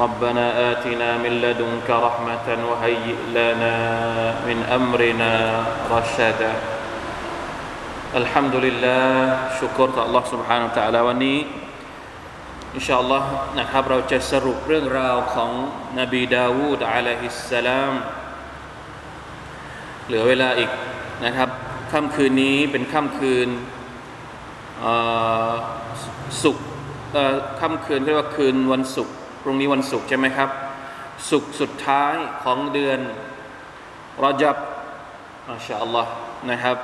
ربنا آتنا من لدنك رحمة وهيئ لنا من أمرنا رشدا الحمد لله شكر الله سبحانه وتعالى วันนี้อินชาอัลลอฮ์นะครับเราจะสรุปเรื่องราวของนบีดาวูดอะลัยฮิสสลามเหลือเวลาอีกนะครับค่ำคืนนี้เป็นค่ำคืนศุกร์ค่ำคืนเรียกว่าคืนวันศุกร์ พรุ่งนี้วันศุกร์ใช่ไหมครับศุกร์สุดท้ายของเดือนรอจับมาชาอัลลอฮ์นะครับ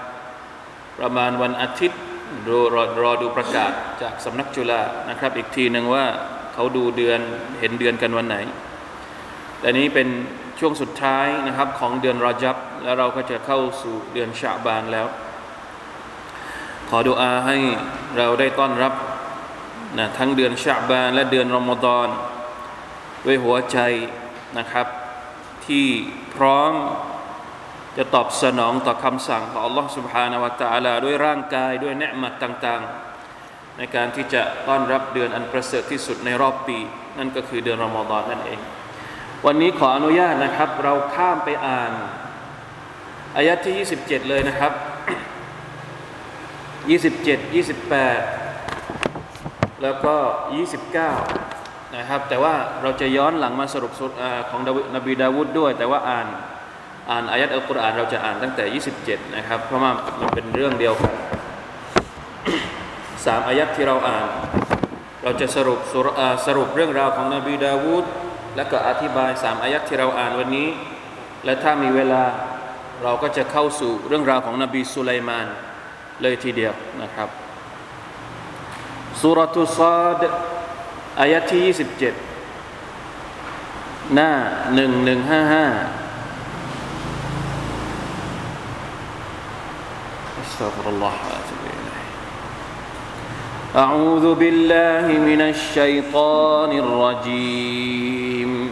ประมาณวันอาทิตย์รอรอรอดูประกาศจากสำนักจุฬานะครับ อีกทีหนึ่งว่าเขาดูเดือนเห็นเดือนกันวันไหน แต่นี้เป็นช่วงสุดท้ายนะครับของเดือนรอจับ แล้วเราก็จะเข้าสู่เดือนชาบานแล้ว ขอดุอาให้เราได้ต้อนรับนะทั้งเดือนชาบานและเดือนรอมฎอน ด้วยหัวใจนะครับ ที่พร้อมจะตอบสนองต่อคำสั่งของ Allah سبحانه และ تعالى ด้วยร่างกายด้วยเนืมัดต่างๆ ในการที่จะต้อนรับเดือนอันประเสริฐที่สุดในรอบปี นั่นก็คือเดือนรอมฎอนนั่นเอง วันนี้ขออนุญาตนะครับ เราข้ามไปอ่านอายะที่ 27 เลยนะครับ 27 28 แล้วก็ 29 นะครับ แต่ว่าเราจะย้อนหลังมาสรุปของนบีดาวุฒด้วย แต่ว่าอ่านอ่านอายัดอัลกุรอานเราจะอ่านตั้งแต่ 27 นะครับ เพราะว่ามันเป็นเรื่องเดียวกันสามอายัดที่เราอ่าน เราจะสรุปสรุปเรื่องราวของนบีดาวูดและก็อธิบายสามอายัดที่เราอ่านวันนี้ และถ้ามีเวลาเราก็จะเข้าสู่เรื่องราวของนบีสุไลมานเลยทีเดียวนะครับสุรทุซาด อายัดที่ 27 หน้า 1155 استغفر الله واتوب اليه اعوذ بالله من الشيطان الرجيم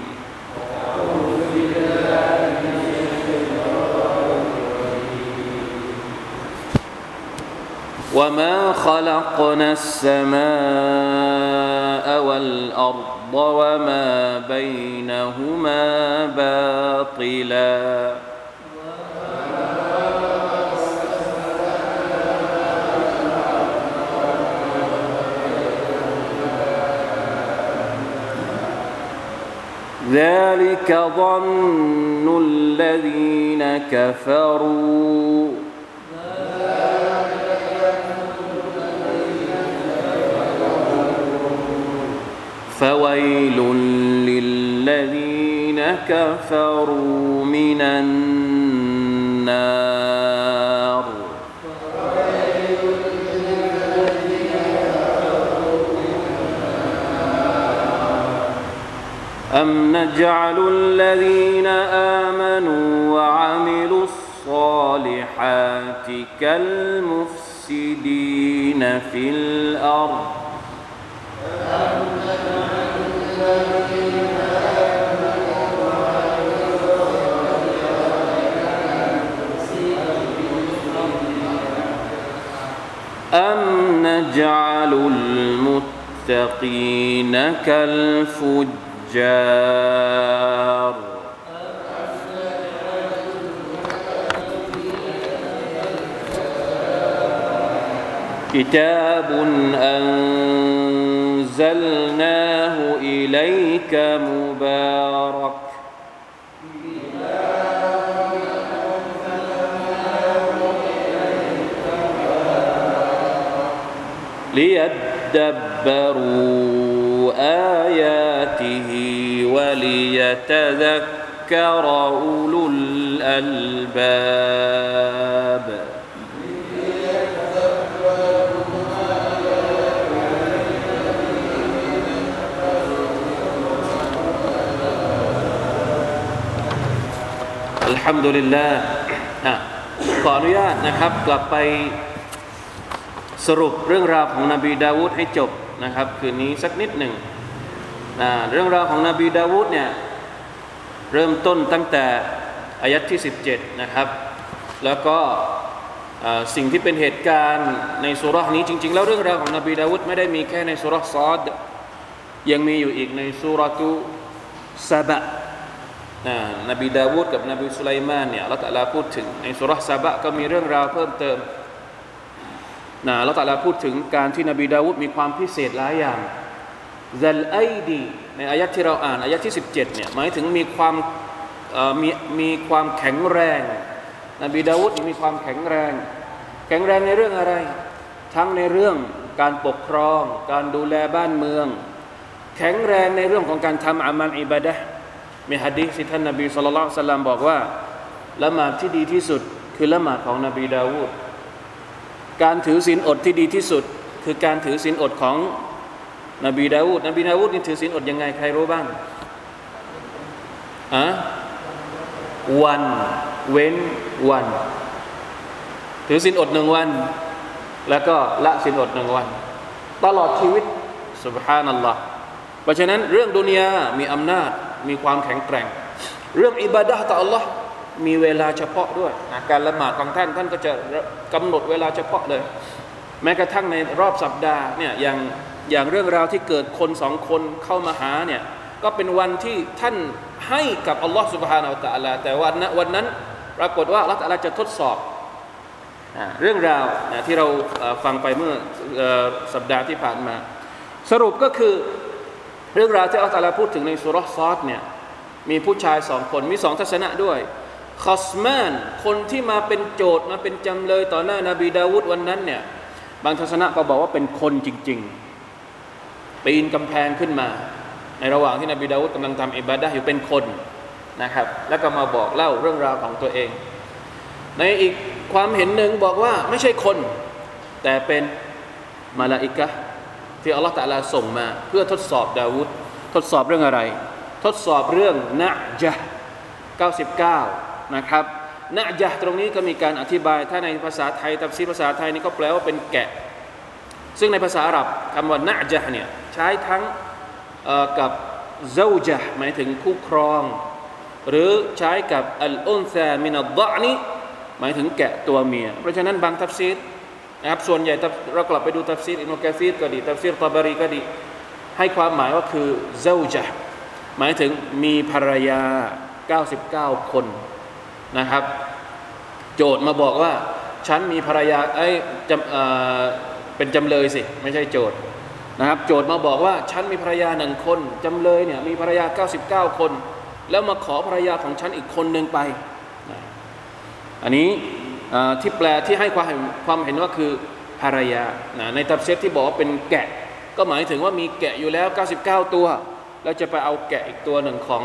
وما خلقنا السماء والأرض وما بينهما باطلا. ذلك ظن الذين كفروا. فويل للذين كفروا من النار. أم نجعل الذين آمنوا وعملوا الصالحات كالمفسدين في الأرض؟ أم نجعل المتقين كالفجار الفجار كتاب أنزلناه إليك مبارك ليدبروا آياته وليتذكر أولو الألباب الحمد لله อ่ะขออนุญาตนะครับกลับไป สรุปเรื่องราวของนบีดาวูดให้จบนะครับ คืนนี้สักนิดหนึ่งนะเรื่องราวของนบีดาวูดเนี่ยเริ่มต้นตั้งแต่อายัดที่ 17 นะครับ แล้วก็สิ่งที่เป็นเหตุการณ์ในสุรานี้จริง ๆ แล้วเรื่องราวของนบีดาวูดไม่ได้มีแค่ในสุรซอดยังมีอยู่อีกในสุรตุซาบะนะนบีดาวูดกับนบีสุไลมานเนี่ยอัลลอฮ์ตะอาลาพูดถึงในสูเราะฮ์ซาบะก็มีเรื่องราวเพิ่มเติม นะอัลลอฮ์ตะอาลาพูดถึงการที่นบีดาวูดมีความพิเศษหลายอย่างذا الأيدในอายะที่เราอ่านอายะที่ 17เนี่ยหมายถึงมีความมีมีความแข็งแรง นบีดาวูดมีความแข็งแรง แข็งแรงในเรื่องอะไร ทั้งในเรื่องการปกครอง การดูแลบ้านเมือง แข็งแรงในเรื่องของการทำอามันอิบาดะมีฮะดีษที่ท่านนบีสุลต่านสัลลัมบอกว่าละหมาดที่ดีที่สุดคือละหมาดของนบีดาวูด การถือศีลอดที่ดีที่สุด คือการถือศีลอดของนบีดาวูดนบีดาวูดนี่ถือศีลอดยังไงใครรู้บ้างอะวันเว้นวัน ถือศีลอดหนึ่งวัน แล้วก็ละศีลอดหนึ่งวัน ตลอดชีวิตสุบฮานัลลอฮ์เพราะฉะนั้นเรื่องดุนยามีอำนาจมีความแข็งแกร่ง เรื่องอิบาดะต่อ Allah มีเวลาเฉพาะด้วยนะการละหมาดของท่านท่านก็จะกำหนดเวลาเฉพาะเลย แม้กระทั่งในรอบสัปดาห์เนี่ยอย่างอย่างเรื่องราวที่เกิดคนสองคนเข้ามาหาเนี่ยก็เป็นวันที่ท่านให้กับอัลลอฮฺสุบฮานาอัลตะลาแต่วันนวันนั้นปรากฏว่าอัลลอฮฺจะทดสอบเรื่องราวนะที่เราฟังไปเมื่อสัปดาห์ที่ผ่านมา สรุปก็คือเรื่องราวที่อัลลอฮฺพูดถึงในสุรษซอดเนี่ยมีผู้ชายสองคนมีสองทัศนะด้วย คอสมานคนที่มาเป็นโจทย์มาเป็นจำเลยต่อหน้านาบีดาวุฒวันนั้นเนี่ยบางทัศนะก็บอกว่าเป็นคนจริง ๆ ปีนกำแพงขึ้นมา ในระหว่างที่นบีดาวุฒกำลังทำอิบาดะอยู่เป็นคนนะครับ แล้วก็มาบอกเล่าเรื่องราวของตัวเอง ในอีกความเห็นหนึ่งบอกว่าไม่ใช่คน แต่เป็นมาลาอิกะที่อัลลอฮฺตะลาส่งมา เพื่อทดสอบดาวุฒทดสอบเรื่องอะไร ทดสอบเรื่องนะจ์99 นะครับนะจ์ตรงนี้ก็มีการอธิบาย ถ้าในภาษาไทยตับซีภาษาไทยนี่ก็แปลว่าเป็นแกะ ซึ่งในภาษาอาหรับคำว่านะจ์เนี่ยใช้ทั้งกับเจ้าจ์หมายถึงคู่ครอง หรือใช้กับالأنثى من الضأنหมายถึงแกะตัวเมีย เพราะฉะนั้นบางตัฟซีรนะครับส่วนใหญ่เรากลับไปดูตัฟซีรอิบนุกะษีรก็ดีตัฟซีรเฏาะบะรีก็ดี ให้ความหมายว่าคือเจ้าจ์หมายถึงมีภรรยา 99 คน นะครับ โจทย์มาบอกว่าฉันมีภรรยาไอ้จำเเป็นจำเลยสิ ไม่ใช่โจทย์นะครับ โจทย์มาบอกว่าฉันมีภรรยาหนึ่งคนจำเลยเนี่ยมีภรรยา 99 คน แล้วมาขอภรรยาของฉันอีกคนหนึ่งไป อันนี้ที่แปลที่ให้ความความเห็นว่าคือภรรยาในตับเซตที่บอกว่าเป็นแกะ ก็หมายถึงว่ามีแกะอยู่แล้ว 99 ตัว แล้วจะไปเอาแกะอีกตัวหนึ่งของ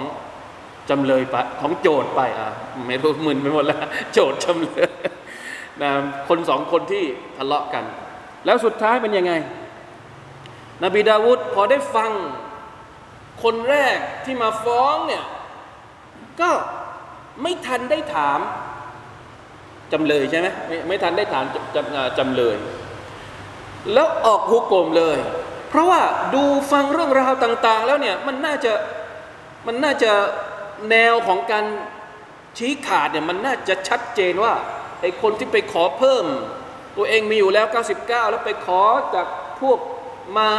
จำเลยไปของโจทย์ไปอะไม่รู้มึนไปหมดแล้ว โจทย์จำเลยนะคนสองคนที่ทะเลาะกัน แล้วสุดท้ายเป็นยังไง นบีดาวุฒพอได้ฟัง คนแรกที่มาฟ้องเนี่ย ก็ไม่ทันได้ถามจำเลยใช่ไหมไม่ไม่ทันได้ถามจำจำเลย แล้วออกฮุกกลมเลย เพราะว่าดูฟังเรื่องราวต่าง ๆ แล้วเนี่ยมันน่าจะมันน่าจะ แนวของการชี้ขาดเนี่ยมันน่าจะชัดเจนว่าไอ้คนที่ไปขอเพิ่ม ตัวเองมีอยู่แล้ว 99 แล้วไปขอจากพวกมา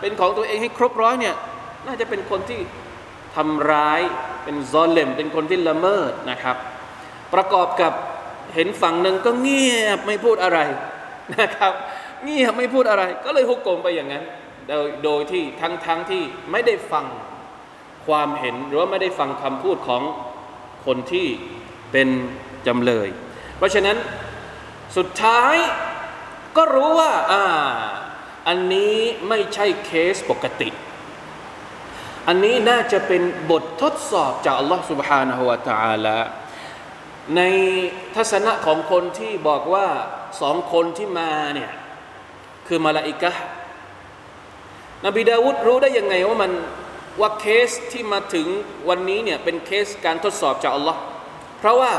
เป็นของตัวเองให้ครบร้อยเนี่ยน่าจะเป็นคนที่ทำร้ายเป็นซอลเลมเป็นคนที่ละเมิดนะครับ ประกอบกับเห็นฝั่งหนึ่งก็เงียบไม่พูดอะไรนะครับ เงียบไม่พูดอะไร ก็เลยฮุกกลมไปอย่างนั้น โดยโดยที่ทั้งทั้งที่ไม่ได้ฟัง ความเห็นหรือว่าไม่ได้ฟังคำพูดของคนที่เป็นจำเลย เพราะฉะนั้นสุดท้ายก็รู้ว่าอ่า อันนี้ไม่ใช่เคสปกติ อันนี้น่าจะเป็นบททดสอบจากอัลลอฮ์ سبحانه และ تعالى ในทัศนะของคนที่บอกว่าสองคนที่มาเนี่ยคือมาลาอิกะนบีดาวุฒรู้ได้ยังไงว่ามัน ว่าเคสที่มาถึงวันนี้เนี่ยเป็นเคสการทดสอบจากอัลลอฮ์เพราะว่า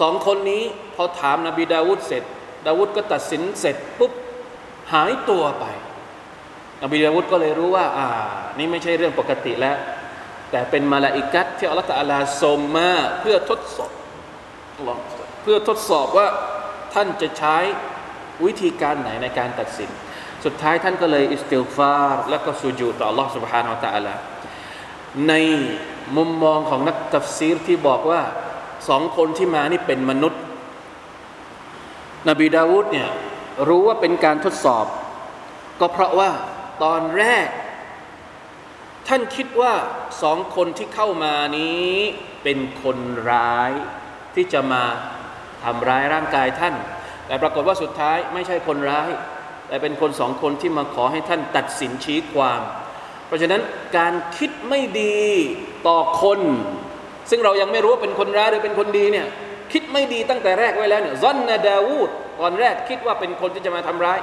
สองคนนี้พอถามนบีดาวูดเสร็จ ดาวูดก็ตัดสินเสร็จปุ๊บหายตัวไป นบีดาวูดก็เลยรู้ว่า อ่า นี่ไม่ใช่เรื่องปกติแล้ว แต่เป็นมลาอิกะฮ์ที่อัลลอฮฺตะอาลาส่งมาเพื่อทดสอบเพื่อทดสอบว่าท่านจะใช้วิธีการไหนในการตัดสิน สุดท้ายท่านก็เลยอิสติลฟาร์แล้วก็สุญูต่อ Allah سبحانه และ تعالى ในมุมมองของนักตัฟซีรที่บอกว่าสองคนที่มานี่เป็นมนุษย์ นบีดาวูดเนี่ยรู้ว่าเป็นการทดสอบ ก็เพราะว่าตอนแรก ท่านคิดว่าสองคนที่เข้ามานี้เป็นคนร้ายที่จะมาทำร้ายร่างกายท่าน แต่ปรากฏว่าสุดท้ายไม่ใช่คนร้าย แต่เป็นคนสองคนที่มาขอให้ท่านตัดสินชี้ความ เพราะฉะนั้นการคิดไม่ดีต่อคน ซึ่งเรายังไม่รู้ว่าเป็นคนร้ายหรือเป็นคนดีเนี่ยคิดไม่ดีตั้งแต่แรกไว้แล้วเนี่ยซอนนาดาวูดตอนแรกคิดว่าเป็นคนที่จะมาทำร้าย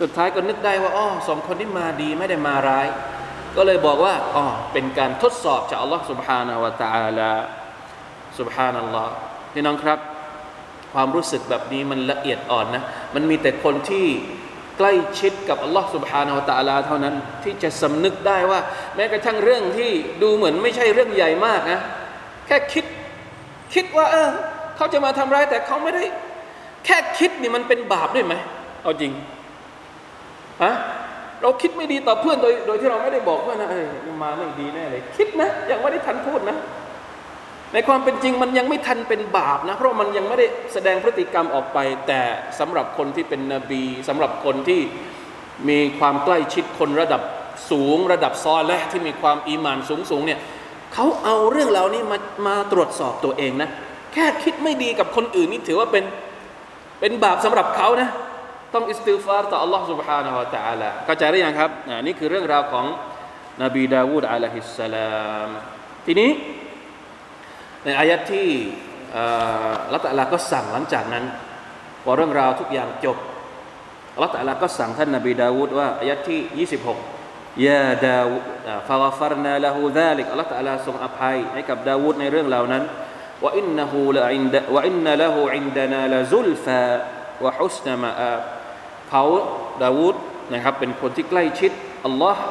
สุดท้ายก็นึกได้ว่าอ๋อสองคนที่มาดีไม่ได้มาร้าย ก็เลยบอกว่าอ๋อเป็นการทดสอบจากอัลลอฮ์ سبحانه และ تعالى سبحان อัลลอฮ์พี่น้องครับ ความรู้สึกแบบนี้มันละเอียดอ่อนนะ มันมีแต่คนที่ ใกล้ชิดกับอัลลอฮ์สุบฮานาอัลตาลาเท่านั้นที่จะสำนึกได้ว่า แม้กระทั่งเรื่องที่ดูเหมือนไม่ใช่เรื่องใหญ่มากนะ แค่คิดคิดว่า เออเขาจะมาทำร้ายแต่เขาไม่ได้ แค่คิดนี่มันเป็นบาปด้วยไหมเอาจริงอะเราคิดไม่ดีต่อเพื่อนโดยโดยที่เราไม่ได้บอกเพื่อนนะเออมาไม่ดีแน่เลย คิดนะยังไม่ได้ทันพูดนะ ในความเป็นจริงมันยังไม่ทันเป็นบาปนะ เพราะมันยังไม่ได้แสดงพฤติกรรมออกไป แต่สำหรับคนที่เป็นนบีสำหรับคนที่มีความใกล้ชิดคนระดับสูง ระดับซอและที่มีความอีมานสูงสูงเนี่ยเขาเอาเรื่องเหล่านี้มามาตรวจสอบตัวเองนะ แค่คิดไม่ดีกับคนอื่นนี่ถือว่าเป็นเป็นบาปสำหรับเขานะ ต้องอิสติฟารต่อ Allah سبحانه และ تعالى เข้าใจหรือยังครับนี่คือเรื่องราวของนบีดาวูดอะลัยฮิสสลามทีนี้ ในอายัดที่ละตัลลาก็สั่งหลังจากนั้นพอเรื่องราวทุกอย่างจบละตัลลาก็สั่งท่านนบีดาวูดว่าอายัดที่ 26ยาดาวفغفرنا له ذلكอัลลอฮฺตะลาทรงอภัยให้กับดาวูดในเรื่องเหล่านั้นว่าوإن له عند وإن له عندنا لزلفى وحسن مآبเขาดาวูดนะครับเป็นคนที่ใกล้ชิดอัลลอฮ์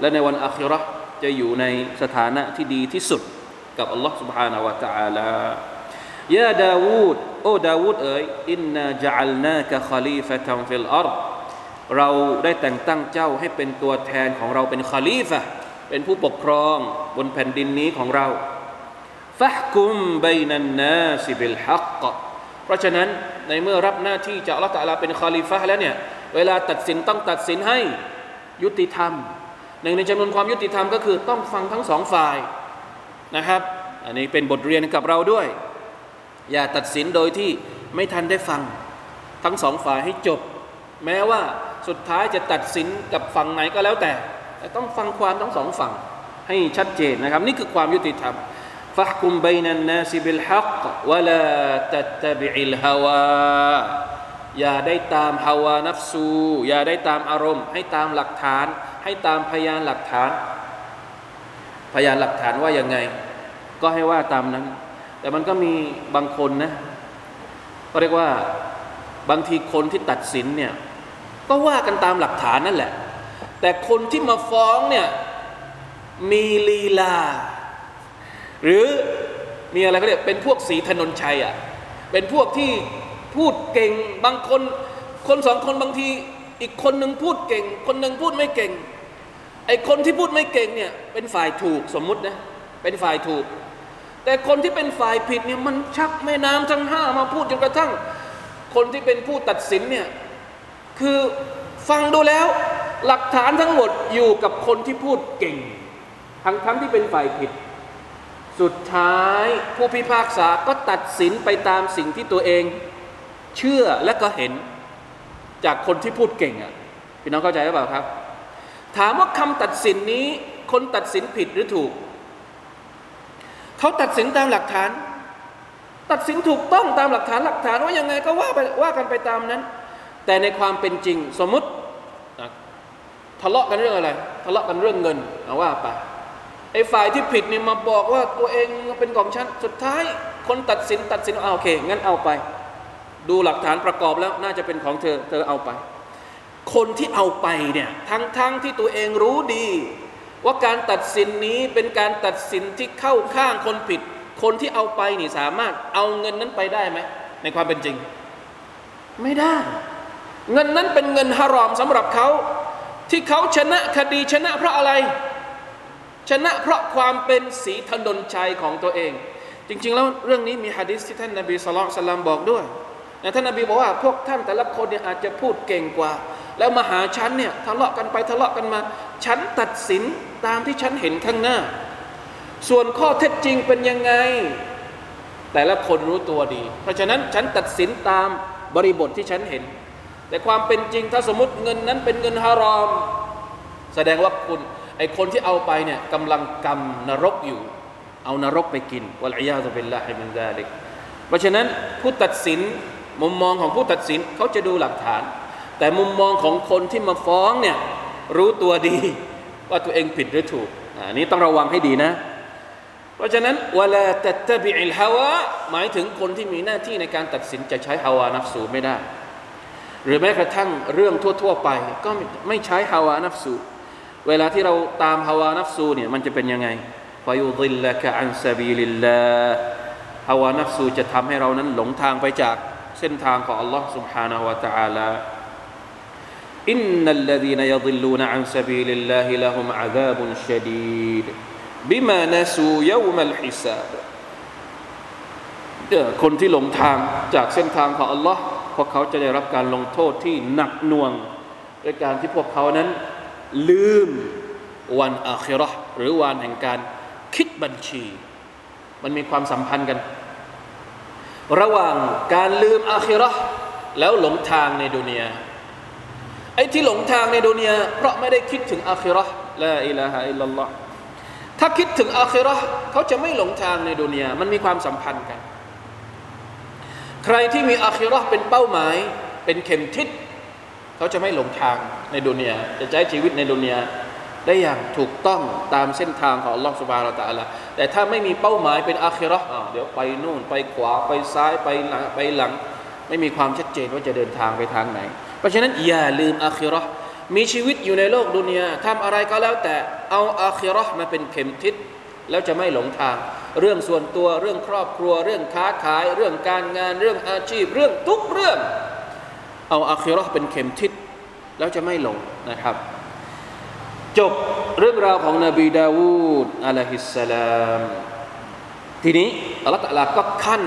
และในวันอาคิเราะฮ์จะอยู่ในสถานะที่ดีที่สุดกับอัลลอฮ์ سبحانه และ تعالى ยาดาวูดโอ้ดาวูดเอ๋ยอินนาจัลนากะคลีฟะตัมฟิลอัรเราได้แต่งตั้งเจ้าให้เป็นตัวแทนของเราเป็นคาลีฟะเป็นผู้ปกครองบนแผ่นดินนี้ของเราฟะกุมบนันนาสิบิลฮักเพราะฉะนั้นในเมื่อรับหน้าที่จากอัลลอฮฺตะลาเป็นคาลีฟะแล้วเนี่ยเวลาตัดสินต้องตัดสินให้ยุติธรรมหนึ่งในจำนวนความยุติธรรมก็คือต้องฟังทั้งสองฝ่าย นะครับ อันนี้เป็นบทเรียนกับเราด้วย อย่าตัดสินโดยที่ไม่ทันได้ฟัง ทั้งสองฝ่ายให้จบ แม้ว่าสุดท้ายจะตัดสินกับฝั่งไหนก็แล้วแต่ แต่ต้องฟังความทั้งสองฝั่งให้ชัดเจนนะครับ นี่คือความยุติธรรมฟะคุมบนันนาซิบิลฮักวะลาตัตบิอิลฮาวาอย่าได้ตามฮาวานัฟซู อย่าได้ตามอารมณ์ ให้ตามหลักฐาน ให้ตามพยานหลักฐาน พยานหลักฐานว่ายังไง ก็ให้ว่าตามนั้น แต่มันก็มีบางคนนะก็เรียกว่าบางทีคนที่ตัดสินเนี่ยก็ว่ากันตามหลักฐานนั่นแหละ แต่คนที่มาฟ้องเนี่ยมีลีลา หรือมีอะไรเขาเรียกเป็นพวกสีถนนชัยอะ่ะเป็นพวกที่พูดเก่งบางคน คนสองคนบางที อีกคนหนึ่งพูดเก่ง คนหนึ่งพูดไม่เก่ง ไอคนที่พูดไม่เก่งเนี่ยเป็นฝ่ายถูกสมมุตินะเป็นฝ่ายถูก แต่คนที่เป็นฝ่ายผิดเนี่ยมันชักแม่น้ำทั้งห้ามาพูดจนกระทั่ง คนที่เป็นผู้ตัดสินเนี่ยคือฟังดูแล้ว หลักฐานทั้งหมดอยู่กับคนที่พูดเก่ง ทั้งทั้งที่เป็นฝ่ายผิด สุดท้ายผู้พิพากษาก็ตัดสินไปตามสิ่งที่ตัวเอง เชื่อและก็เห็นจากคนที่พูดเก่งอะ่ะพี่น้องเข้าใจหรือเปล่าครับ ถามว่าคำตัดสินนี้ คนตัดสินผิดหรือถูก เขาตัดสินตามหลักฐาน ตัดสินถูกต้องตามหลักฐานหลักฐานว่ายังไงก็ว่าไปว่ากันไปตามนั้น แต่ในความเป็นจริงสมมติทะเลาะกันเรื่องอะไรทะเลาะกันเรื่องเงินเอาว่าไปไอ้ฝ่ายที่ผิดเนี่ยมาบอกว่าตัวเองเป็นของฉันสุดท้ายคนตัดสินตัดสินเอาโอเคงั้นเอาไป ดูหลักฐานประกอบแล้วน่าจะเป็นของเธอเธอเอาไป คนที่เอาไปเนี่ยทั้งๆทที่ตัวเองรู้ดี ว่าการตัดสินนี้เป็นการตัดสินที่เข้าข้างคนผิด คนที่เอาไปนี่สามารถเอาเงินนั้นไปได้ไหมในความเป็นจริง ไม่ได้ เงินนั้นเป็นเงินฮารอมสำหรับเขา ที่เขาชนะคดีชนะเพราะอะไร ชนะเพราะความเป็นสีถนนชัยของตัวเอง จริง ๆ แล้วเรื่องนี้มีฮะดิษที่ท่านนบีสุลต่านบอกด้วยนะท่านนบีบอกว่าพวกท่านแต่ละคนเนี่ยอาจจะพูดเก่งกว่า แล้วมาหาฉันเนี่ยทะเลาะกันไปทะเลาะกันมา ฉันตัดสินตามที่ฉันเห็นข้างหน้า ส่วนข้อเท็จจริงเป็นยังไง แต่ละคนรู้ตัวดี เพราะฉะนั้นฉันตัดสินตามบริบทที่ฉันเห็น แต่ความเป็นจริงถ้าสมมติเงินนั้นเป็นเงินฮารอม แสดงว่าคุณไอคนที่เอาไปเนี่ยกำลังกำนรกอยู่ เอานรกไปกินوالعياذ بالله من ذلكเพราะฉะนั้นผู้ตัดสินมุมมองของผู้ตัดสินเขาจะดูหลักฐาน แต่มุมมองของคนที่มาฟ้องเนี่ยรู้ตัวดีว่าตัวเองผิดหรือถูกอันนี้ต้องระวังให้ดีนะ เพราะฉะนั้นเวลาตัตบิอิลฮาวะหมายถึงคนที่มีหน้าที่ในการตัดสินจะใช้ฮาวานัฟสูไม่ได้หรือแม้กระทั่งเรื่องทั่วๆไป ก็ไม่ใช้ฮาวานัฟสูเวลาที่เราตามฮาวานัฟสูเนี่ยมันจะเป็นยังไงฟายุดิลละกะอันซาบีลิลลาฮาวานัฟสูจะทำให้เรานั้นหลงทางไปจากเส้นทางของ Allah سبحانه และ تعالى إن الذين يضلون عن سبيل الله لهم عذاب شديد بما نسوا يوم الحسابคนที่หลงทางจากเส้นทางของ Allah พวกเขาจะได้รับการลงโทษที่หนักหน่วงด้วยการที่พวกเขานั้น ลืมวันอาคิรอหรือวันแห่งการคิดบัญชี มันมีความสัมพันธ์กัน ระหว่างการลืมอาคิรอแล้วหลงทางในดุนยา ไอ้ที่หลงทางในดุนยาเพราะไม่ได้คิดถึงอาคิรอลาอิลาฮะอิลลัลลอฮ์ถ้าคิดถึงอาคิรอเขาจะไม่หลงทางในดุนยามันมีความสัมพันธ์กัน ใครที่มีอาคิรอเป็นเป้าหมาย เป็นเข็มทิศเขาจะไม่หลงทางในดุนยาจะใช้ชีวิตในดุนยาได้อย่างถูกต้องตามเส้นทางของอัลลอฮฺสุบานาตะละแต่ถ้าไม่มีเป้าหมายเป็นอาคิรอเดี๋ยวไปนู่น ไปขวาไปซ้ายไปหลังไปหลัง ไม่มีความชัดเจนว่าจะเดินทางไปทางไหน เพราะฉะนั้นอย่าลืมอาคิรอมีชีวิตอยู่ในโลกดุนยาทำอะไรก็แล้วแต่เอาอาคิรอมาเป็นเข็มทิศแล้วจะไม่หลงทาง เรื่องส่วนตัวเรื่องครอบครัว เรื่องค้าขาย เรื่องการงาน เรื่องอาชีพ เรื่องทุกเรื่อง เอาอาคิรอเป็นเข็มทิศแล้วจะไม่หลงนะครับ จบเรื่องราวของนบีดาวูดอะลัยฮิสสลามทีนี้อัลลอฮฺตะลาก็ขั้น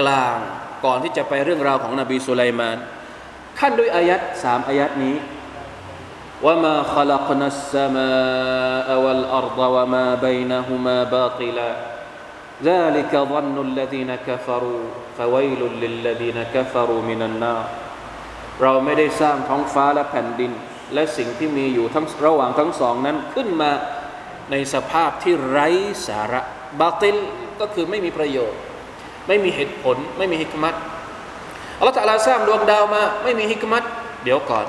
กลางก่อนที่จะไปเรื่องราวของนบีสุไลมาน ขั้นด้วยอายัดสามอายัดนี้ وما خلقنا السماء والأرض وما بينهما باطلا ذلك ظن الذين كفروا فويل للذين كفروا من النار เราไม่ได้สร้างท้องฟ้าและแผ่นดิน และสิ่งที่มีอยู่ทั้งระหว่างทั้งสองนั้นขึ้นมาในสภาพที่ไร้สาระบาติลก็คือไม่มีประโยชน์ ไม่มีเหตุผล ไม่มีฮิกมัต อัลลอฮฺตะลาสร้างดวงดาวมา ไม่มีฮิกมัตเดี๋ยวก่อน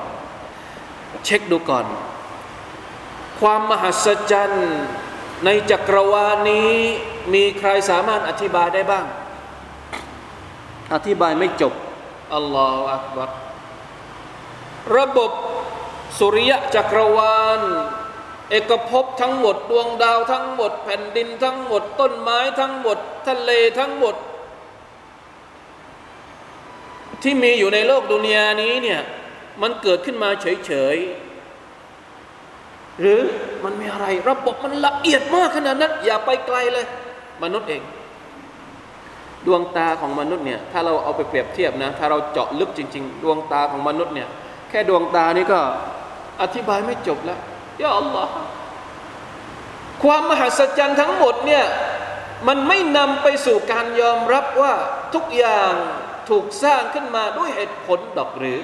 เช็คดูก่อน ความมหัศจรรย์ในจักรวาลนี้มีใครสามารถอธิบายได้บ้าง อธิบายไม่จบอัลลอฮฺอักบัรระบบสุริยะจักรวาล เอกภพทั้งหมด ดวงดาวทั้งหมด แผ่นดินทั้งหมด ต้นไม้ทั้งหมด ทะเลทั้งหมด ที่มีอยู่ในโลกดุนยานี้เนี่ยมันเกิดขึ้นมาเฉยๆหรือมันมีอะไร ระบบมันละเอียดมากขนาดนั้น อย่าไปไกลเลย มนุษย์เอง ดวงตาของมนุษย์เนี่ยถ้าเราเอาไปเปรียบเทียบนะ ถ้าเราเจาะลึกจริง ๆ ดวงตาของมนุษย์เนี่ยแค่ดวงตานี่ก็อธิบายไม่จบแล้วยาอัลลอฮ์ความมหัศจรรย์ทั้งหมดเนี่ยมันไม่นำไปสู่การยอมรับว่าทุกอย่าง ถูกสร้างขึ้นมาด้วยเหตุผลดอกหรือ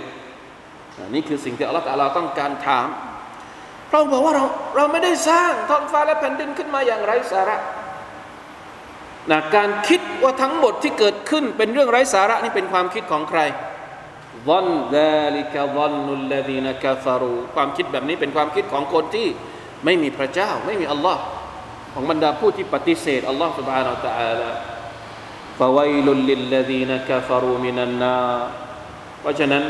นี่คือสิ่งที่อัลลอฮฺเราต้องการถาม เราบอกว่าเราเราไม่ได้สร้างท้องฟ้าและแผ่นดินขึ้นมาอย่างไร้สาระนะการคิดว่าทั้งหมดที่เกิดขึ้นเป็นเรื่องไร้สาระนี่เป็นความคิดของใครวันดาลิกวันนุลลดีนกาฟารูความคิดแบบนี้เป็นความคิดของคนที่ไม่มีพระเจ้า ไม่มีอัลลอฮ์ของบรรดาผู้ที่ปฏิเสธอัลลอฮ์ سبحانه และ تعالى ฟาวัยลุลลิลลดีนกาฟารูมินันนาเพราะฉะนั้น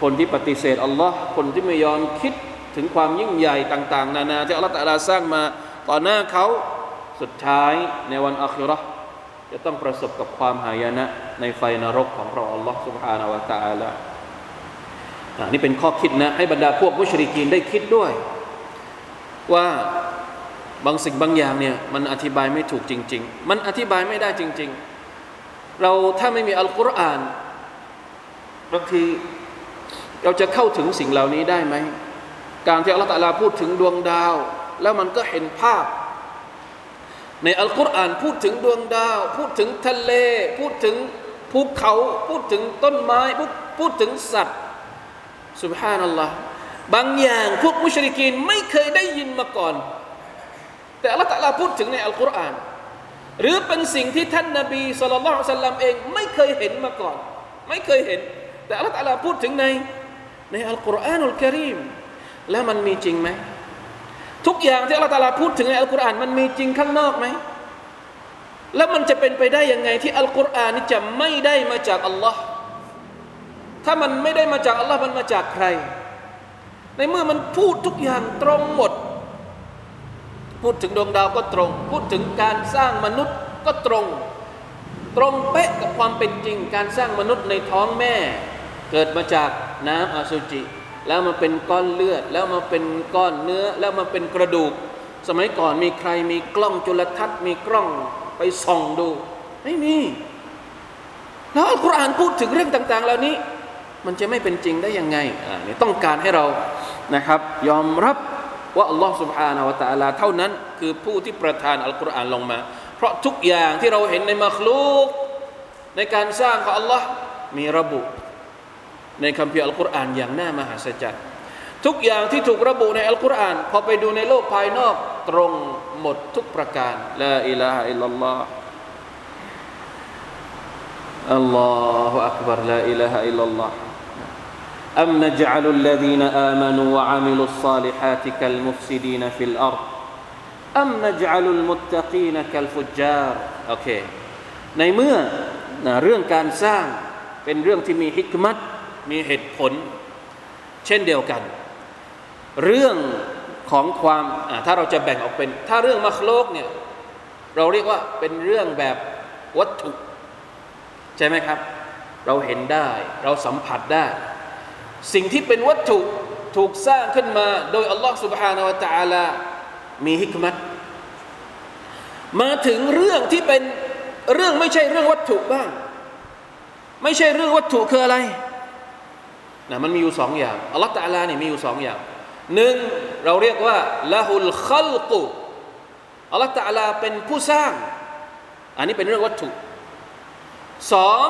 คนที่ปฏิเสธอัลลอฮ์คนที่ไม่ยอมคิดถึงความยิ่งใหญ่ต่าง ๆ นานาที่อัลลอฮ์ตะลาสร้างมาต่อหน้าเขาสุดท้ายในวันอัคราจะต้องประสบกับความหายนะในไฟนรกของพระอัลลอฮ์ سبحانه และ تعالى นี่เป็นข้อคิดนะ ให้บรรดาพวกมุชริกีนได้คิดด้วย ว่าบางสิ่งบางอย่างเนี่ยมันอธิบายไม่ถูกจริง ๆ มันอธิบายไม่ได้จริง ๆ เราถ้าไม่มีอัลกุรอานบางทีเราจะเข้าถึงสิ่งเหล่านี้ได้ไหม การที่อัลลอฮฺตะลาพูดถึงดวงดาว แล้วมันก็เห็นภาพ ในอัลกุรอานพูดถึงดวงดาว พูดถึงทะเล พูดถึงภูเขาพูดถึงต้นไม้พูดพูดถึงสัตว์สุบฮานัลลอฮ์บางอย่างพวกมุชริกีนไม่เคยได้ยินมาก่อน แต่อัลลอฮฺตะลาพูดถึงในอัลกุรอาน หรือเป็นสิ่งที่ท่านนาบีสุลต่านสัลลัมเองไม่เคยเห็นมาก่อน ไม่เคยเห็น แต่อัลลอฮฺตลาพูดถึงในในอัลกุรอานอุลกิริมแล้วมันมีจริงไหมทุกอย่างที่อัลลอฮฺตลาพูดถึงในอัลกุรอานมันมีจริงข้างนอกไหมแล้วมันจะเป็นไปได้ยังไงที่อัลกุรอานนี่จะไม่ได้มาจากอัลลอฮ์ถ้ามันไม่ได้มาจากอัลลอฮ์มันมาจากใคร ในเมื่อมันพูดทุกอย่างตรงหมด พูดถึงดวงดาวก็ตรง พูดถึงการสร้างมนุษย์ก็ตรง ตรงเป๊ะกับความเป็นจริง การสร้างมนุษย์ในท้องแม่ เกิดมาจากน้ำอสุจิ แล้วมาเป็นก้อนเลือด แล้วมาเป็นก้อนเนื้อ แล้วมาเป็นกระดูก สมัยก่อนมีใครมีกล้องจุลทรรศน์มีกล้องไปส่องดู ไม่มี แล้วอัลกุรอานพูดถึงเรื่องต่าง ๆ เหล่านี้ มันจะไม่เป็นจริงได้ยังไงอ่านี่ต้องการให้เรานะครับ ยอมรับ ว่าอัลลอฮ์ سبحانه และ تعالى เท่านั้นคือผู้ที่ประทานอัลกุรอานลงมา เพราะทุกอย่างที่เราเห็นในมัคลูก ในการสร้างของอัลลอฮ์มีระบุ ในคัมภีร์อัลกุรอานอย่างน่ามหาศจรรย์ทุกอย่างที่ถูกระบุในอัลกุรอานพอไปดูในโลกภายนอกตรงหมดทุกประการละอิลาฮะอิลลัลลอฮ์อัลลอฮฺอักบารละอิลาฮะอิลลัลลอฮ์ أم نجعل الذين آمنوا وعملوا الصالحات كالمفسدين في الأرض أم نجعل المتقين كالفجار โอเคในเมื่อนะเรื่องการสร้างเป็นเรื่องที่มีฮิกมัตมีเหตุผล เช่นเดียวกัน เรื่องของความถ้าเราจะแบ่งออกเป็น ถ้าเรื่องมัคโลกเนี่ยเราเรียกว่าเป็นเรื่องแบบวัตถุ ใช่ไหมครับ เราเห็นได้ เราสัมผัสได้ สิ่งที่เป็นวัตถุถูกสร้างขึ้นมา โดยอัลลอฮ์ سبحانه และ تعالى มีฮิกมัตมาถึงเรื่องที่เป็นเรื่องไม่ใช่เรื่องวัตถุบ้าง ไม่ใช่เรื่องวัตถุคืออะไรนะมันมีอยู่สองอย่างอัลลอฮฺตะลาเนี่ยมีอยู่สองอย่างหนึ่งเราเรียกว่าละหุลขัลกุอัลลอฮฺตะลาเป็นผู้สร้าง อันนี้เป็นเรื่องวัตถุสอง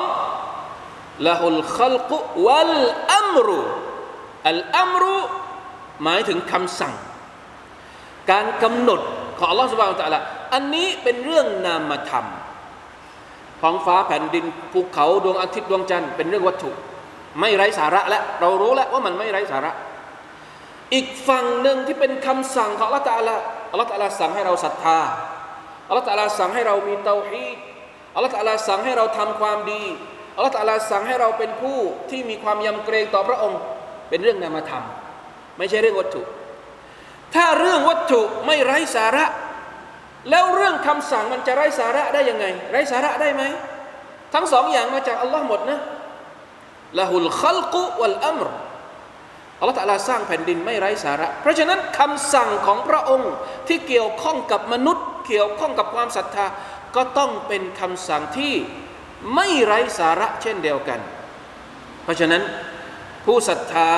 ละหุลขัลกุวัลอัมรุอัลอัมรุหมายถึงคำสั่ง การกำหนดของอัลลอฮฺสุบานตะลาอันนี้เป็นเรื่องนามธรรมท้องฟ้าแผ่นดินภูเขาดวงอาทิตย์ดวงจันทร์เป็นเรื่องวัตถุ ไม่ไร้สาระแล้วเรารู้แล้วว่ามันไม่ไร้สาระ อีกฝั่งหนึ่งที่เป็นคำสั่งของอัลลอฮฺตาลาอัลลอฮฺตาลาสั่งให้เราศรัทธาอัลลอฮฺตาลาสั่งให้เรามีเตาฮีดอัลลอฮฺตาลาสั่งให้เราทำความดี อัลลอฮฺตาลาสั่งให้เราเป็นผู้ที่มีความยำเกรงต่อพระองค์ เป็นเรื่องนามธรรม ไม่ใช่เรื่องวัตถุ ถ้าเรื่องวัตถุไม่ไร้สาระ แล้วเรื่องคำสั่งมันจะไร้สาระได้ยังไง ไร้สาระได้ไหม ทั้งสองอย่างมาจากอัลลอฮ์หมดนะละหุลขลกุวัลอัมรอัลลอฮฺตะลาสร้างแผ่นดินไม่ไร้สาระ เพราะฉะนั้นคำสั่งของพระองค์ที่เกี่ยวข้องกับมนุษย์ เกี่ยวข้องกับความศรัทธา ก็ต้องเป็นคำสั่งที่ ไม่ไร้สาระเช่นเดียวกัน เพราะฉะนั้นผู้ศรัทธา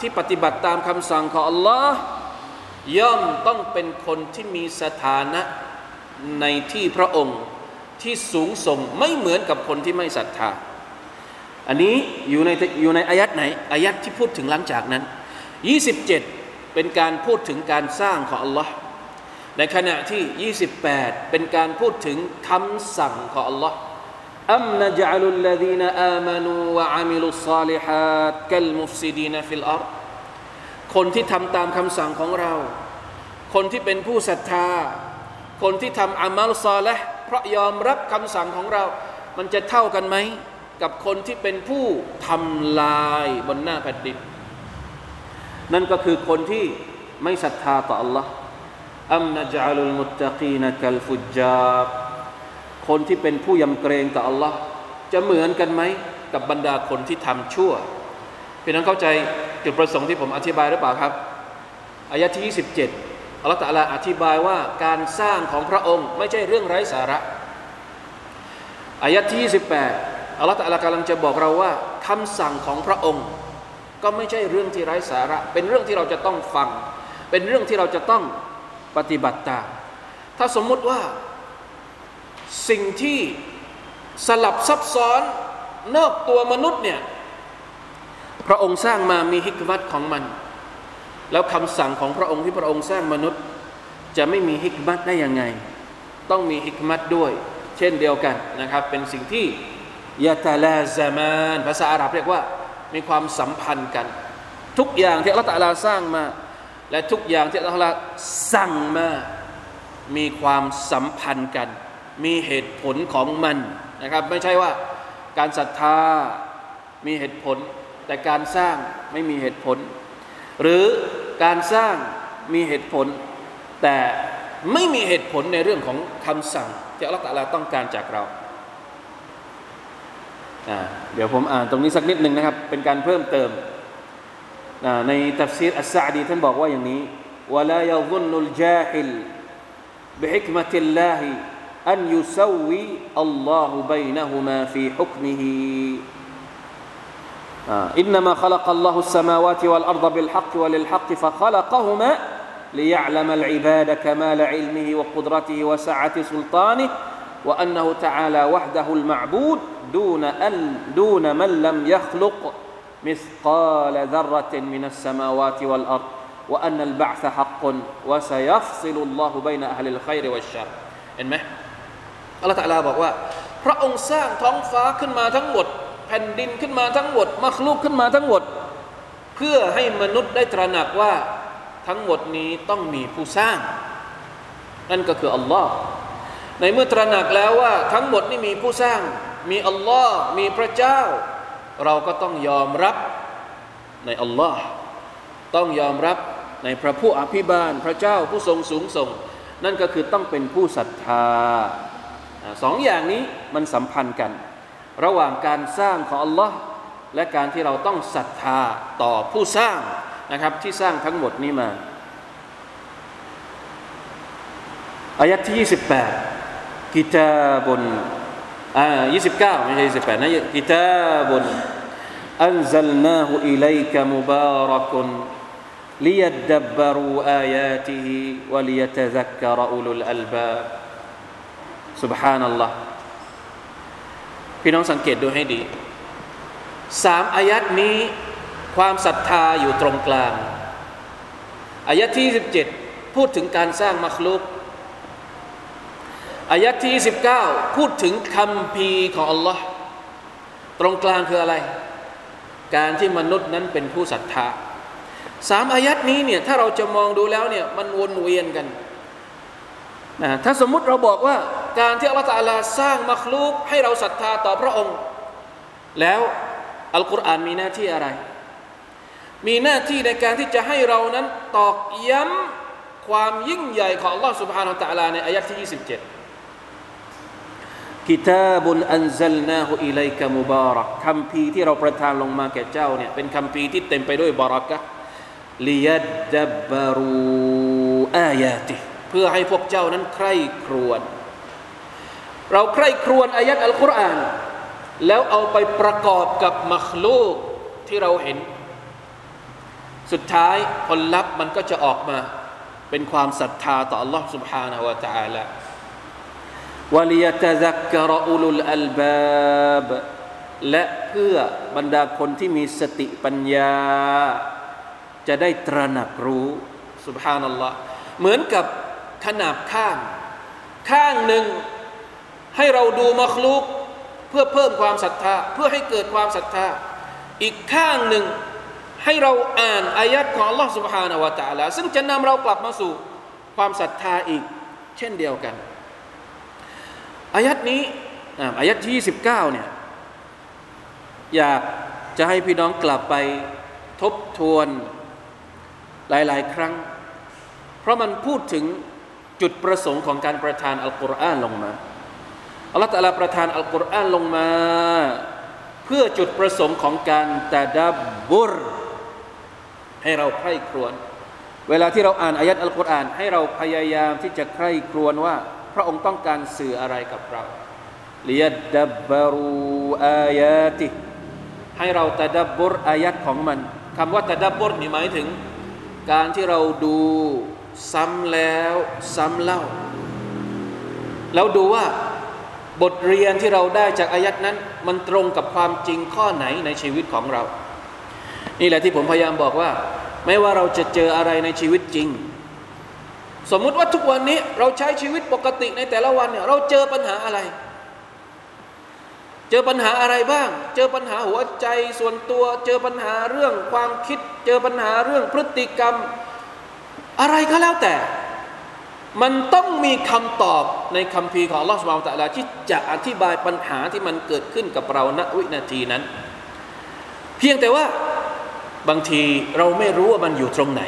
ที่ปฏิบัติตามคำสั่งของอัลลอฮ์ย่อมต้องเป็นคนที่มีสถานะในที่พระองค์ที่สูงส่งไม่เหมือนกับคนที่ไม่ศรัทธา อันนี้อยู่ในอยู่ในอายัดไหนอายัดที่พูดถึงหลังจากนั้น 27 เป็นการพูดถึงการสร้างของ Allah ในขณะที่ 28 เป็นการพูดถึงคำสั่งของ อัลลอฮ์ أم نجعل الذين آمنوا وعملوا الصالحات كالمفسدين في الأرضคนที่ทำตามคำสั่งของเรา คนที่เป็นผู้ศรัทธา คนที่ทำอามัลซอและฮ์เพราะยอมรับคำสั่งของเรา มันจะเท่ากันไหมกับคนที่เป็นผู้ทำลายบนหน้าแผ่นดินนั่นก็คือคนที่ไม่ศรัทธาต่อ Allah อัมนจัลุลมุตตะกีนกัลฟุจาบ คนที่เป็นผู้ยำเกรงต่อ Allah จะเหมือนกันไหมกับบรรดาคนที่ทำชั่วพี่น้องเข้าใจจุดประสงค์ที่ผมอธิบายหรือเปล่าครับอายะที่ 27อัลลอฮฺตะลาอธิบายว่าการสร้างของพระองค์ไม่ใช่เรื่องไร้สาระอายะที่ 28อัลลอฮฺตะลากำลังจะบอกเราว่าคำสั่งของพระองค์ ก็ไม่ใช่เรื่องที่ไร้สาระ เป็นเรื่องที่เราจะต้องฟัง เป็นเรื่องที่เราจะต้องปฏิบัติตาม ถ้าสมมุติว่า สิ่งที่สลับซับซ้อนนอกตัวมนุษย์เนี่ยพระองค์สร้างมามีฮิกมัตของมัน แล้วคำสั่งของพระองค์ที่พระองค์สร้างมนุษย์ จะไม่มีฮิกมัตได้ยังไง ต้องมีฮิกมัตด้วย เช่นเดียวกันนะครับ เป็นสิ่งที่ยาตาลาซามานภาษาอาหรับเรียกว่ามีความสัมพันธ์กัน ทุกอย่างที่อัลตะลาสร้างมา และทุกอย่างที่อัลลอฮฺสั่งมา มีความสัมพันธ์กัน มีเหตุผลของมันนะครับ ไม่ใช่ว่าการศรัทธามีเหตุผลแต่การสร้างไม่มีเหตุผล หรือการสร้างมีเหตุผล แต่ไม่มีเหตุผลในเรื่องของคำสั่งที่อัลลอฮฺตะลาต้องการจากเราเดี๋ยวผมอ่านตรงนี้สักนิดหนึ่งนะครับ เป็นการเพิ่มเติมในตัฟซีรอัสซาดีท่านบอกว่าอย่างนี้ ولا يظن الجاهل بحكمة الله أن يسوي الله بينهما في حكمه إنما خلق الله السماوات والأرض بالحق وللحق فخلقهما ليعلم العباد كمال علمه وقدرته وسعة سلطانه وأنه تعالى وحده المعبود دون أن دون من لم يخلق مثقال ذرة من السماوات والأرض وأن البعث حق وسيفصل الله بين أهل الخير والشر เห็นไหม อัลลอฮฺตะลาบอกว่า พระองค์สร้างท้องฟ้าขึ้นมาทั้งหมด แผ่นดินขึ้นมาทั้งหมดมักลูกขึ้นมาทั้งหมด เพื่อให้มนุษย์ได้ตระหนักว่าทั้งหมดนี้ต้องมีผู้สร้าง นั่นก็คืออัลลอฮ์ในเมื่อตระหนักแล้วว่าทั้งหมดนี่มีผู้สร้าง มีอัลลอฮ์มีพระเจ้า เราก็ต้องยอมรับในอัลลอฮ์ต้องยอมรับในพระผู้อภิบาลพระเจ้าผู้ทรงสูงส่ง นั่นก็คือต้องเป็นผู้ศรัทธา สองอย่างนี้มันสัมพันธ์กันระหว่างการสร้างของ Allah และการที่เราต้องศรัทธาต่อผู้สร้างนะครับที่สร้างทั้งหมดนี้มาอายัดที่28กิตาบนอ่า29ไม่ใช่28นะกิตาบน أنزلناه إليك مبارك ليدبروا آياته وليتذكر أولو الألباب สุบฮานัลลอฮ์พี่น้องสังเกตดูให้ดีสามอายัดนี้ความศรัทธาอยู่ตรงกลาง อายัดที่ 17 พูดถึงการสร้างมัคลุกอายัดที่ 19 พูดถึงคำพีของอัลลอฮ์ตรงกลางคืออะไร การที่มนุษย์นั้นเป็นผู้ศรัทธาสามอายัดนี้เนี่ยถ้าเราจะมองดูแล้วเนี่ยมันวนเวียนกันนะถ้าสมมติเราบอกว่า การที่อัลลอฮฺสร้างมัคลูกให้เราศรัทธาต่อพระองค์ แล้วอัลกุรอานมีหน้าที่อะไร มีหน้าที่ในการที่จะให้เรานั้นตอกย้ำความยิ่งใหญ่ของอัลลอฮฺสุบฮานาตะลาในอายะที่ 27กิตาบุลอันซัลนาฮุอิไลกะมุบารักคำพีที่เราประทานลงมาแก่เจ้าเนี่ยเป็นคำพีที่เต็มไปด้วยบารักะลียดับบารูอายติ เพื่อให้พวกเจ้านั้นใคร่ครวญ เราใคร่ครวญอายัดอัลกุรอานแล้วเอาไปประกอบกับมัคลูกที่เราเห็น สุดท้ายผลลัพธ์มันก็จะออกมา เป็นความศรัทธาต่อ Allah سبحانه และ تعالى วลียตะซักกะรอุลุลอัลบาบและเพ พื่อบรรดาคนที่มีสติปัญญา จะได้ตระหนักรู้สุบฮานัลลอฮ์เหมือนกับขนาบข้าง ข้างหนึ่ง ให้เราดูมัคลุกเพื่อเพิ่มความศรัทธา เพื่อให้เกิดความศรัทธา อีกข้างหนึ่งให้เราอ่านอายัดของ Allah سبحانه และ تعالى ซึ่งจะนำเรากลับมาสู่ความศรัทธาอีก เช่นเดียวกัน อายัดนี้อายัดที่29เนี่ยอยากจะให้พี่น้องกลับไปทบทวนหลาย ๆ ครั้ง เพราะมันพูดถึงจุดประสงค์ของการประทานอัลกุรอานลงมา อัลลอฮฺตะลาประทานอัลกุรอานลงมา เพื่อจุดประสงค์ของการตาดับบุรให้เราใคร่ครวญเวลาที่เราอ่านอายัดอัลกุรอานให้เราพยายามที่จะใคร่ครวญว่า พระองค์ต้องการสื่ออะไรกับเราเลียดดับบรูอายาติให้เราตะดับบุรอายัดของมันคำว่าตะดับบุรนี่หมายถึง การที่เราดูซ้ำแล้วซ้ำเล่า แล้วดูว่า บทเรียนที่เราได้จากอายัดนั้น มันตรงกับความจริงข้อไหนในชีวิตของเรา นี่แหละที่ผมพยายามบอกว่า ไม่ว่าเราจะเจออะไรในชีวิตจริง สมมุติว่าทุกวันนี้เราใช้ชีวิตปกติในแต่ละวันเนี่ยเราเจอปัญหาอะไร เจอปัญหาอะไรบ้าง เจอปัญหาหัวใจส่วนตัว เจอปัญหาเรื่องความคิด เจอปัญหาเรื่องพฤติกรรม อะไรก็แล้วแต่ มันต้องมีคำตอบในคำพีของลอสวาลตะลาที่จะอธิบายปัญหาที่มันเกิดขึ้นกับเราณวินาทีนั้น เพียงแต่ว่าบางทีเราไม่รู้ว่ามันอยู่ตรงไหน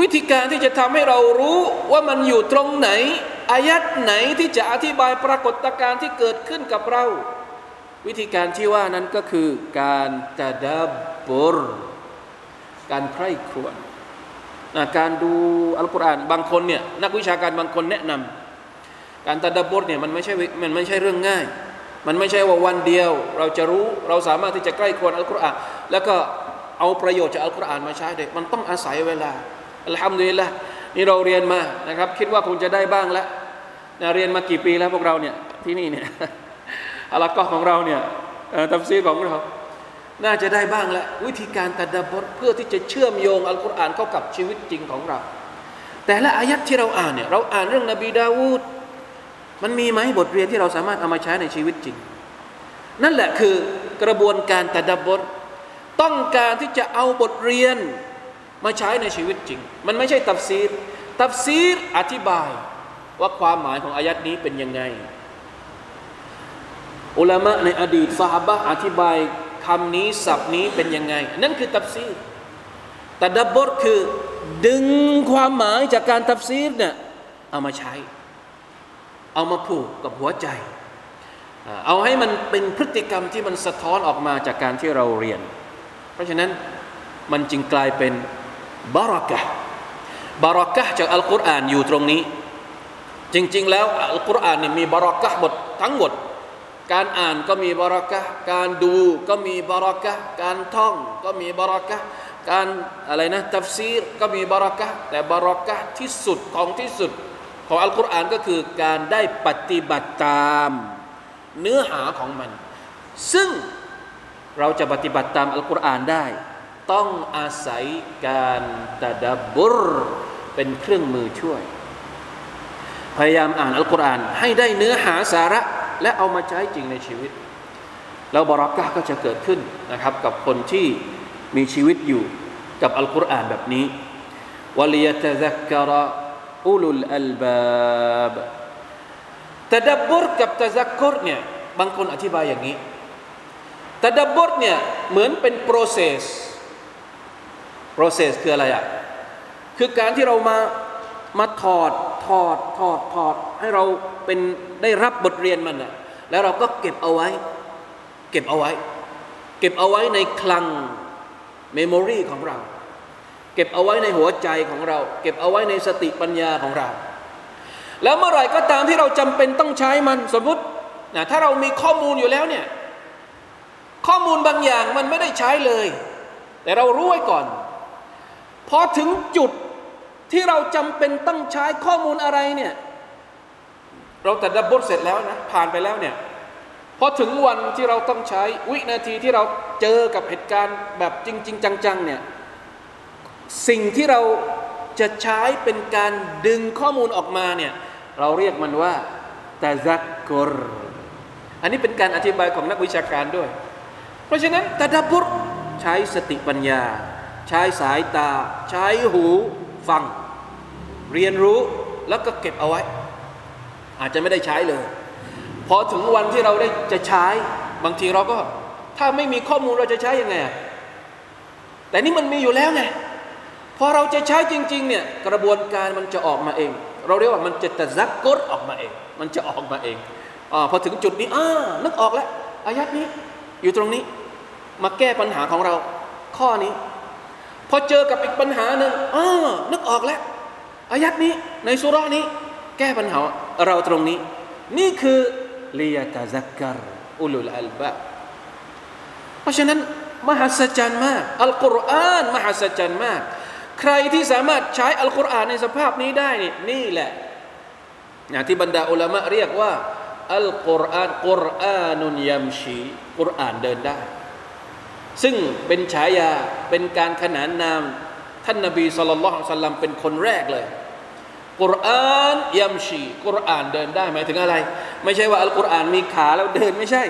วิธีการที่จะทำให้เรารู้ว่ามันอยู่ตรงไหน อายัดไหนที่จะอธิบายปรากฏการณ์ที่เกิดขึ้นกับเรา วิธีการที่ว่านั้นก็คือการตะดับบรการใคร่ครวญ การดูอัลกุรอานบางคนเนี่ยนักวิชาการบางคนแนะนำการตัดดับบทเนี่ยมันไม่ใช่มันไม่ใช่เรื่องง่าย มันไม่ใช่ว่าวันเดียว เราจะรู้เราสามารถที่จะใกล้ควรอัลกุรอานแล้วก็เอาประโยชน์จากอัลกุรอานมาใช้ได้มันต้องอาศัยเวลาอัลฮัมดุลิลละนี่เราเรียนมานะครับ คิดว่าคงจะได้บ้างแล้วนะเรียนมากี่ปีแล้วพวกเราเนี่ยที่นี่เนี่ยอัลกอของเราเนี่ยตัฟซีของเรา น่าจะได้บ้างแล้ววิธีการตัดดับบทเพื่อที่จะเชื่อมโยงอัลกุรอานเข้ากับชีวิตจริงของเรา แต่ละอายัดที่เราอ่านเนี่ยเราอ่านเรื่องนบีดาวูดมันมีไหมบทเรียนที่เราสามารถเอามาใช้ในชีวิตจริง นั่นแหละคือกระบวนการตัดดับบทต้องการที่จะเอาบทเรียนมาใช้ในชีวิตจริง มันไม่ใช่ตับซีรตับซีรอธิบายว่าความหมายของอายัดนี้เป็นยังไง อุลามะในอดีตสหบะอธิบาย คำนี้ศัพท์นี้เป็นยังไง นั่นคือตับซีรแต่ดับบทคือ ดึงความหมายจากการตับซีรเนี่ยเอามาใช้ เอามาผูกกับหัวใจ เอาให้มันเป็นพฤติกรรมที่มันสะท้อนออกมาจากการที่เราเรียน เพราะฉะนั้นมันจึงกลายเป็นบารักะบารักะจากอัลกุรอานอยู่ตรงนี้ จริง ๆ แล้วอัลกุรอานเนี่ยมีบารักะหมดทั้งหมด การอ่านก็มีบารักะการดูก็มีบารักะการท่องก็มีบารักะการอะไรนะตัฟซีรก็มีบารักะแต่บารักะที่สุดของที่สุด ของอัลกุรอานก็คือการได้ปฏิบัติตามเนื้อหาของมัน ซึ่งเราจะปฏิบัติตามอัลกุรอานได้ ต้องอาศัยการตะดับบุรเป็นเครื่องมือช่วย พยายามอ่านอัลกุรอานให้ได้เนื้อหาสาระ และเอามาใช้จริงในชีวิต แล้วบารักะก็จะเกิดขึ้นนะครับ กับคนที่มีชีวิตอยู่กับอัลกุรอานแบบนี้วลียตะซักกะรอุลุลอัลบาบตะดับบรกับตะซักกรเนี่ยบางคนอธิบายอย่างนี้ตะดับบรเนี่ยเหมือนเป็น process process คืออะไรอะคือการที่เรามามาถอด ถอดถอดถอดให้เราเป็นได้รับบทเรียนมันอะแล้วเราก็เก็บเอาไว้ เก็บเอาไว้ เก็บเอาไว้ในคลังเมมโมรีของเรา เก็บเอาไว้ในหัวใจของเรา เก็บเอาไว้ในสติปัญญาของเรา แล้วเมื่อไหร่ก็ตามที่เราจำเป็นต้องใช้มันสมมตินะถ้าเรามีข้อมูลอยู่แล้วเนี่ยข้อมูลบางอย่างมันไม่ได้ใช้เลย แต่เรารู้ไว้ก่อนพอถึงจุด ที่เราจำเป็นต้องใช้ข้อมูลอะไรเนี่ย เราแต่ดับบทเสร็จแล้วนะ ผ่านไปแล้วเนี่ยพอถึงวันที่เราต้องใช้วินาทีที่เราเจอกับเหตุการณ์แบบจริง ๆ จัง ๆ เนี่ย สิ่งที่เราจะใช้เป็นการดึงข้อมูลออกมาเนี่ย เราเรียกมันว่าตะซักกรอันนี้เป็นการอธิบายของนักวิชาการด้วย เพราะฉะนั้นตะดับบุรใช้สติปัญญา ใช้สายตา ใช้หู ฟัง เรียนรู้แล้วก็เก็บเอาไว้ อาจจะไม่ได้ใช้เลย พอถึงวันที่เราได้จะใช้ บางทีเราก็ ถ้าไม่มีข้อมูลเราจะใช้ยังไง แต่นี่มันมีอยู่แล้วไงพอเราจะใช้จริงๆเนี่ยกระบวนการมันจะออกมาเอง เราเรียกว่ามันจะตะซักกดออกมาเอง มันจะออกมาเองอพอถึงจุดนี้อ่านึกออกแล้วอายัดนี้อยู่ตรงนี้ มาแก้ปัญหาของเราข้อนี้ พอเจอกับอีกปัญหาหนึ่งอ่านึกออกแล้วอายัดนี้ในสุรานี้ แก้ปัญหาเราตรงนี้ นี่คือเลียตะซักกรอุลุลอัลบะเพราะฉะนั้น มหัศจรรย์มาก อัลกุรอานมหัศจรรย์มาก ใครที่สามารถใช้อัลกุรอานในสภาพนี้ได้นี่นี่แหละที่บรรดาอุลามะเรียกว่าอัลกุรอานกุรอานุนยัมชีกุรอานเดินได้ ซึ่งเป็นฉายาเป็นการขนานนาม ท่านนบีสุลต่านสัลลัมเป็นคนแรกเลยกุรอานยัมชีกุรอานเดินได้หมายถึงอะไร ไม่ใช่ว่าอัลกุรอานมีขาแล้วเดินไม่ใช่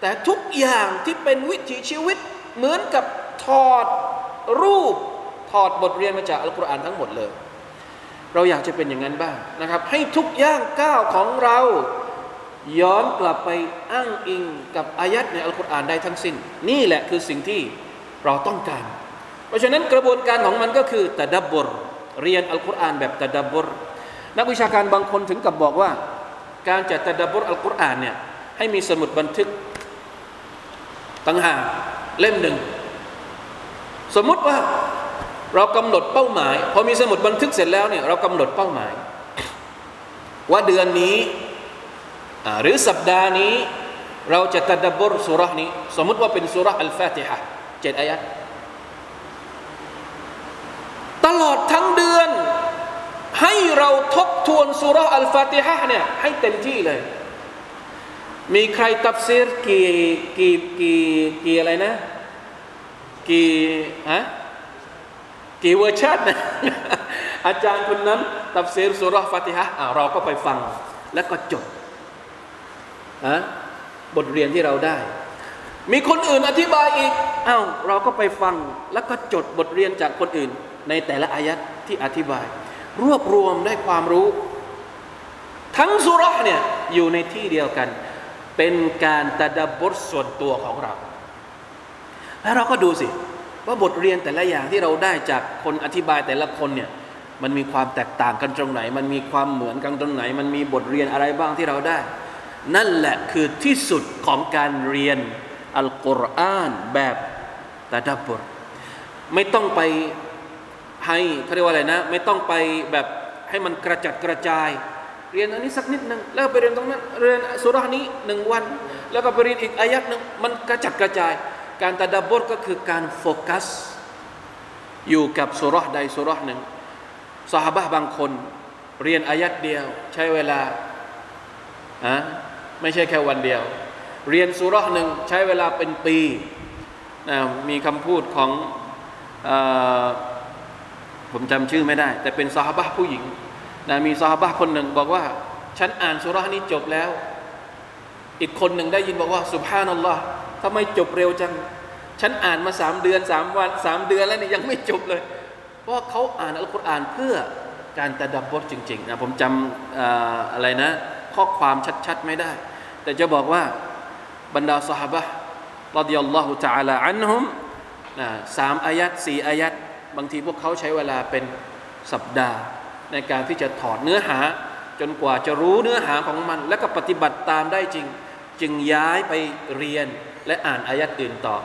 แต่ทุกอย่างที่เป็นวิถีชีวิตเหมือนกับถอดรูปถอดบทเรียนมาจากอัลกุรอานทั้งหมดเลย เราอยากจะเป็นอย่างนั้นบ้างนะครับ ให้ทุกย่างก้าวของเรา ย้อนกลับไปอ้างอิงกับอายัดในอัลกุรอานได้ทั้งสิ้น นี่แหละคือสิ่งที่เราต้องการ เพราะฉะนั้นกระบวนการของมันก็คือตะดับบรเรียนอัลกุรอานแบบตะดับบรนักวิชาการบางคนถึงกับบอกว่า การจัดตะดับบรอัลกุรอานเนี่ยให้มีสมุดบันทึกตั้งหากเล่มหนึ่ง สมมุติว่าเรากำหนดเป้าหมาย พอมีสมุดบันทึกเสร็จแล้วเนี่ยเรากำหนดเป้าหมาย ว่าเดือนนี้ หรือสัปดาห์นี้ เราจะตะดับรสุรนี้ สมมติว่าเป็นสุรอัลฟาติฮะเจ็ดอายัดตลอดทั้งเดือน ให้เราทบทวนสุรอัลฟาติฮะเนี่ยให้เต็มที่เลย มีใครตับซีรกี่กี่กี่กี่อะไรนะ กี่ฮะกี่เวอร์ชันอาจารย์คนนั้น ตับซีรสุรฟาติฮะเราก็ไปฟัง แล้วก็จด อะบทเรียนที่เราได้ มีคนอื่นอธิบายอีกอา้าวเราก็ไปฟังแล้วก็จดบทเรียนจากคนอื่น ในแต่ละอายัดที่อธิบาย รวบรวมได้ความรู้ ทั้งสุรเนี่ยอยู่ในที่เดียวกัน เป็นการตะดับบทส่วนตัวของเรา แล้วเราก็ดูสิ ว่าบทเรียนแต่ละอย่างที่เราได้จากคนอธิบายแต่ละคนเนี่ยมันมีความแตกต่างกันตรงไหน มันมีความเหมือนกันตรงไหน มันมีบทเรียนอะไรบ้างที่เราได้ นั่นแหละคือที่สุดของการเรียนอัลกุรอานแบบตะดับบทไม่ต้องไปให้เขาเรียกว่าอะไรนะ ไม่ต้องไปแบบให้มันกระจัดกระจาย เรียนอันนี้สักนิดหนึ่งแล้วไปเรียนตรงนั้นเรียนสุรานี้หนึ่งวัน แล้วก็ไปเรียนอีกอายัดหนึ่งมันกระจัดกระจาย การตะดับบทก็คือการโฟกัส อยู่กับสุราใดสุราหนึ่งสหบะบางคน เรียนอายัดเดียว ใช้เวลาอะ ไม่ใช่แค่วันเดียว เรียนสุรหนึ่งใช้เวลาเป็นปีนะมีคำพูดของอผมจำชื่อไม่ได้ แต่เป็นซาฮาบะผู้หญิงนะมีซาฮาบะคนหนึ่งบอกว่า ฉันอ่านสุรานี้จบแล้ว อีกคนหนึ่งได้ยินบอกว่าสุบฮานัลลอฮ์ทำไมจบเร็วจัง ฉันอ่านมาสามเดือนสามวันสามเดือนแล้วนี่ยังไม่จบเลย เพราะเขาอ่านอัลกุรอานเพื่อการตะดับบทจริงๆนะผมจำอะไรนะ ราะความชัดๆไม่ได้ แต่จะบอกว่าบรรดาสหบะรดิยัลลอฮุจาลาอันฮุมสามอายัดสี่อายัดบางทีพวกเขาใช้เวลาเป็นสัปดาห์ ในการที่จะถอดเนื้อหา จนกว่าจะรู้เนื้อหาของมัน และก็ปฏิบัติตามได้จริง จึงย้ายไปเรียนและอ่านอายัดอื่นต่อ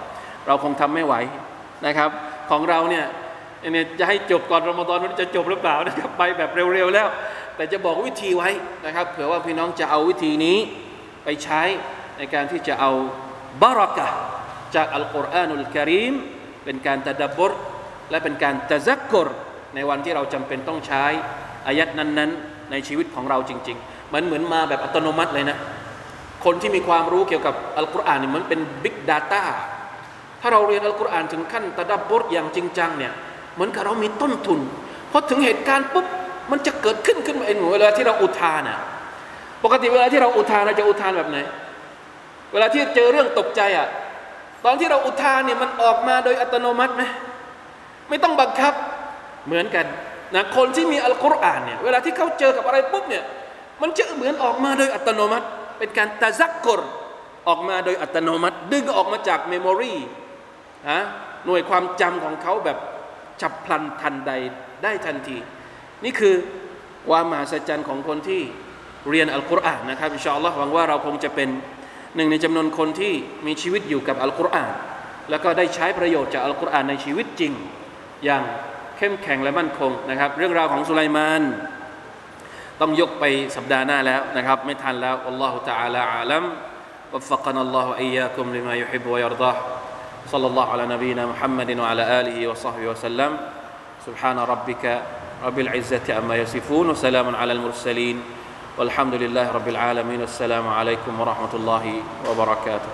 เราคงทำไม่ไหวนะครับ ของเราเนี่ยเนี่ยจะให้จบก่อนรอมฎอนมันจะจบหรือเปล่านะครับไปแบบเร็วๆแล้ว แต่จะบอกวิธีไว้นะครับเผื่อว่าพี่น้องจะเอาวิธีนี้ไปใช้ในการที่จะเอาบารักะจากอัลกุรอานุลกิริมเป็นการตะดับบทและเป็นการตะซักกรในวันที่เราจำเป็นต้องใช้อายัดนั้นๆ ในชีวิตของเราจริง ๆ มันเหมือนมาแบบอัตโนมัติเลยนะ คนที่มีความรู้เกี่ยวกับอัลกุรอานเนี่ยมือนเป็นบิ๊กดาต้าถ้าเราเรียนอัลกุรอานถึงขั้นตะดับบทอย่างจริงจังเนี่ยเหมือนกับเรามีต้นทุนพอถึงเหตุการณ์ปุ๊บ มันจะเกิดขึ้นขึ้นมาเองเวลาที่เราอุทานอะปกติเวลาที่เราอุทานเราจะอุทานแบบไหน เวลาที่เจอเรื่องตกใจอะตอนที่เราอุทานเนี่ยมันออกมาโดยอัตโนมัติไหมไม่ต้องบังคับเหมือนกันนะคนที่มีอัลกุรอานเนี่ยเวลาที่เขาเจอกับอะไรปุ๊บเนี่ยมันจะเหมือนออกมาโดยอัตโนมัติ เป็นการตะซักกรออกมาโดยอัตโนมัติ ดึงออกมาจากเมมโมรีฮะหน่วยความจำของเขาแบบฉับพลันทันใดได้ทันที นี่คือความมหัศจรรย์ของคนที่เรียนอัลกุรอานนะครับอินชาอัลลอฮ์หวังว่าเราคงจะเป็นหนึ่งในจำนวนคนที่มีชีวิตอยู่กับอัลกุรอาน แล้วก็ได้ใช้ประโยชน์จากอัลกุรอานในชีวิตจริง อย่างเข้มแข็งและมั่นคงนะครับ เรื่องราวของสุไลมาน ต้องยกไปสัปดาห์หน้าแล้วนะครับ ไม่ทันแล้วอัลลอฮฺ تعالى อาลัม وفقنا الله وإياكم لما يحب ويرضاه صلى الله على نبينا محمد وعلى آله وصحبه وسلم سبحان ربك رب العزة عما يصفون وسلام على المرسلين والحمد لله رب العالمين والسلام عليكم ورحمة الله وبركاته.